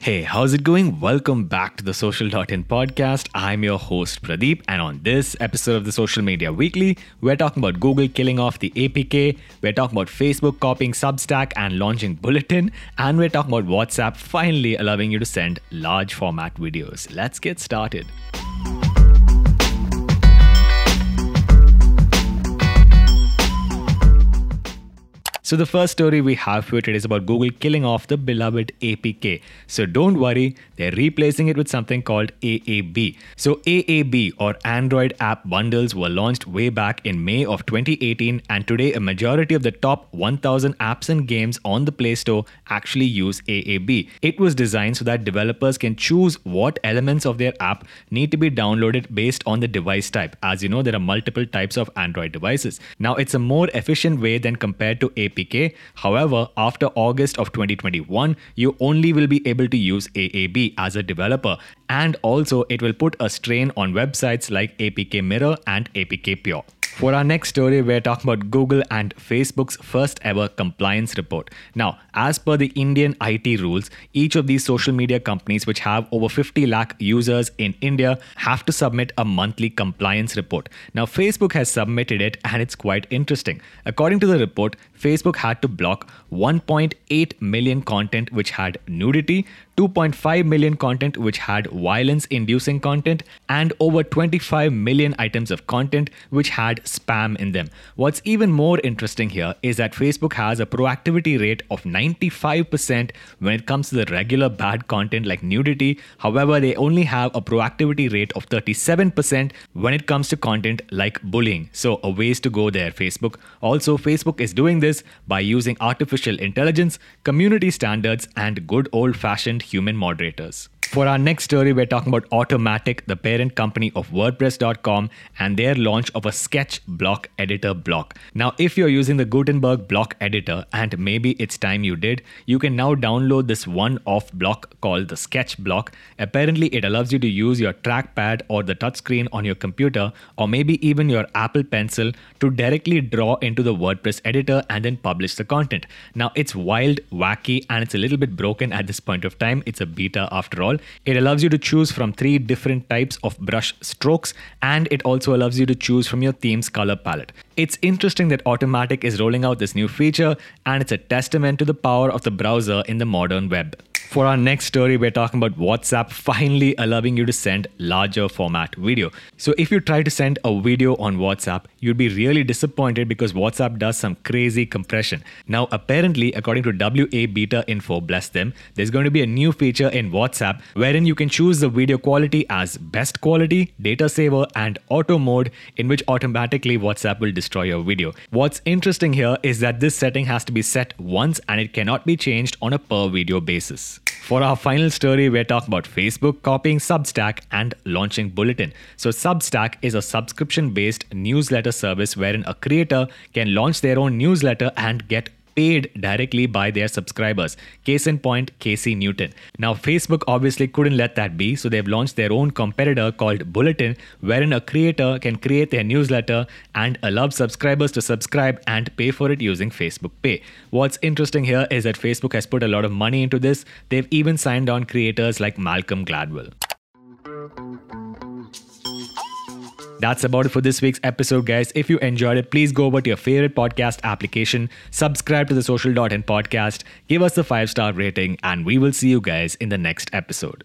Hey, how's it going? Welcome back to the Social.in podcast. I'm your host Pradeep, and on this episode of the Social Media Weekly, we're talking about Google killing off the APK, we're talking about Facebook copying Substack and launching Bulletin, and we're talking about WhatsApp finally allowing you to send large format videos. Let's get started. So the first story we have for today is about Google killing off the beloved APK. So don't worry, they're replacing it with something called AAB. So AAB or Android App Bundles were launched way back in May of 2018 and today a majority of the top 1000 apps and games on the Play Store actually use AAB. It was designed so that developers can choose what elements of their app need to be downloaded based on the device type. As you know, there are multiple types of Android devices. Now it's a more efficient way than compared to APK However, after August of 2021, you only will be able to use AAB as a developer. And also, it will put a strain on websites like APK Mirror and APK Pure. For our next story, we're talking about Google and Facebook's first ever compliance report. Now, as per the Indian IT rules, each of these social media companies, which have over 50 lakh users in India, have to submit a monthly compliance report. Now, Facebook has submitted it, and it's quite interesting. According to the report, Facebook had to block 1.8 million content which had nudity, 2.5 million content which had violence inducing content, and over 25 million items of content which had spam in them. What's even more interesting here is that Facebook has a proactivity rate of 95% when it comes to the regular bad content like nudity. However, they only have a proactivity rate of 37% when it comes to content like bullying. So, a ways to go there, Facebook. Also, Facebook is doing this by using artificial intelligence, community standards, and good old fashioned human moderators. For our next story, we're talking about Automattic, the parent company of WordPress.com, and their launch of a sketch block editor block. Now, if you're using the Gutenberg block editor, and maybe it's time you did, you can now download this one off block called the sketch block. Apparently, it allows you to use your trackpad or the touchscreen on your computer, or maybe even your Apple Pencil, to directly draw into the WordPress editor and then publish the content. Now, it's wild, wacky, and it's a little bit broken at this point of time. It's a beta after all. It allows you to choose from three different types of brush strokes and it also allows you to choose from your theme's color palette. It's interesting that Automattic is rolling out this new feature and it's a testament to the power of the browser in the modern web. For our next story, we're talking about WhatsApp finally allowing you to send larger format video. So, if you try to send a video on WhatsApp, you'd be really disappointed because WhatsApp does some crazy compression. Now, apparently, according to WA Beta Info, bless them, there's going to be a new feature in WhatsApp wherein you can choose the video quality as best quality, data saver, and auto mode, in which automatically WhatsApp will destroy your video. What's interesting here is that this setting has to be set once and it cannot be changed on a per video basis. For our final story, we're talking about Facebook copying Substack and launching Bulletin. So, Substack is a subscription based newsletter service wherein a creator can launch their own newsletter and get paid directly by their subscribers. Case in point, Casey Newton. Now, Facebook obviously couldn't let that be, so they've launched their own competitor called Bulletin, wherein a creator can create their newsletter and allow subscribers to subscribe and pay for it using Facebook Pay. What's interesting here is that Facebook has put a lot of money into this. They've even signed on creators like Malcolm Gladwell. That's about it for this week's episode, guys. If you enjoyed it, please go over to your favorite podcast application, subscribe to the Social.in podcast, give us a five star rating, and we will see you guys in the next episode.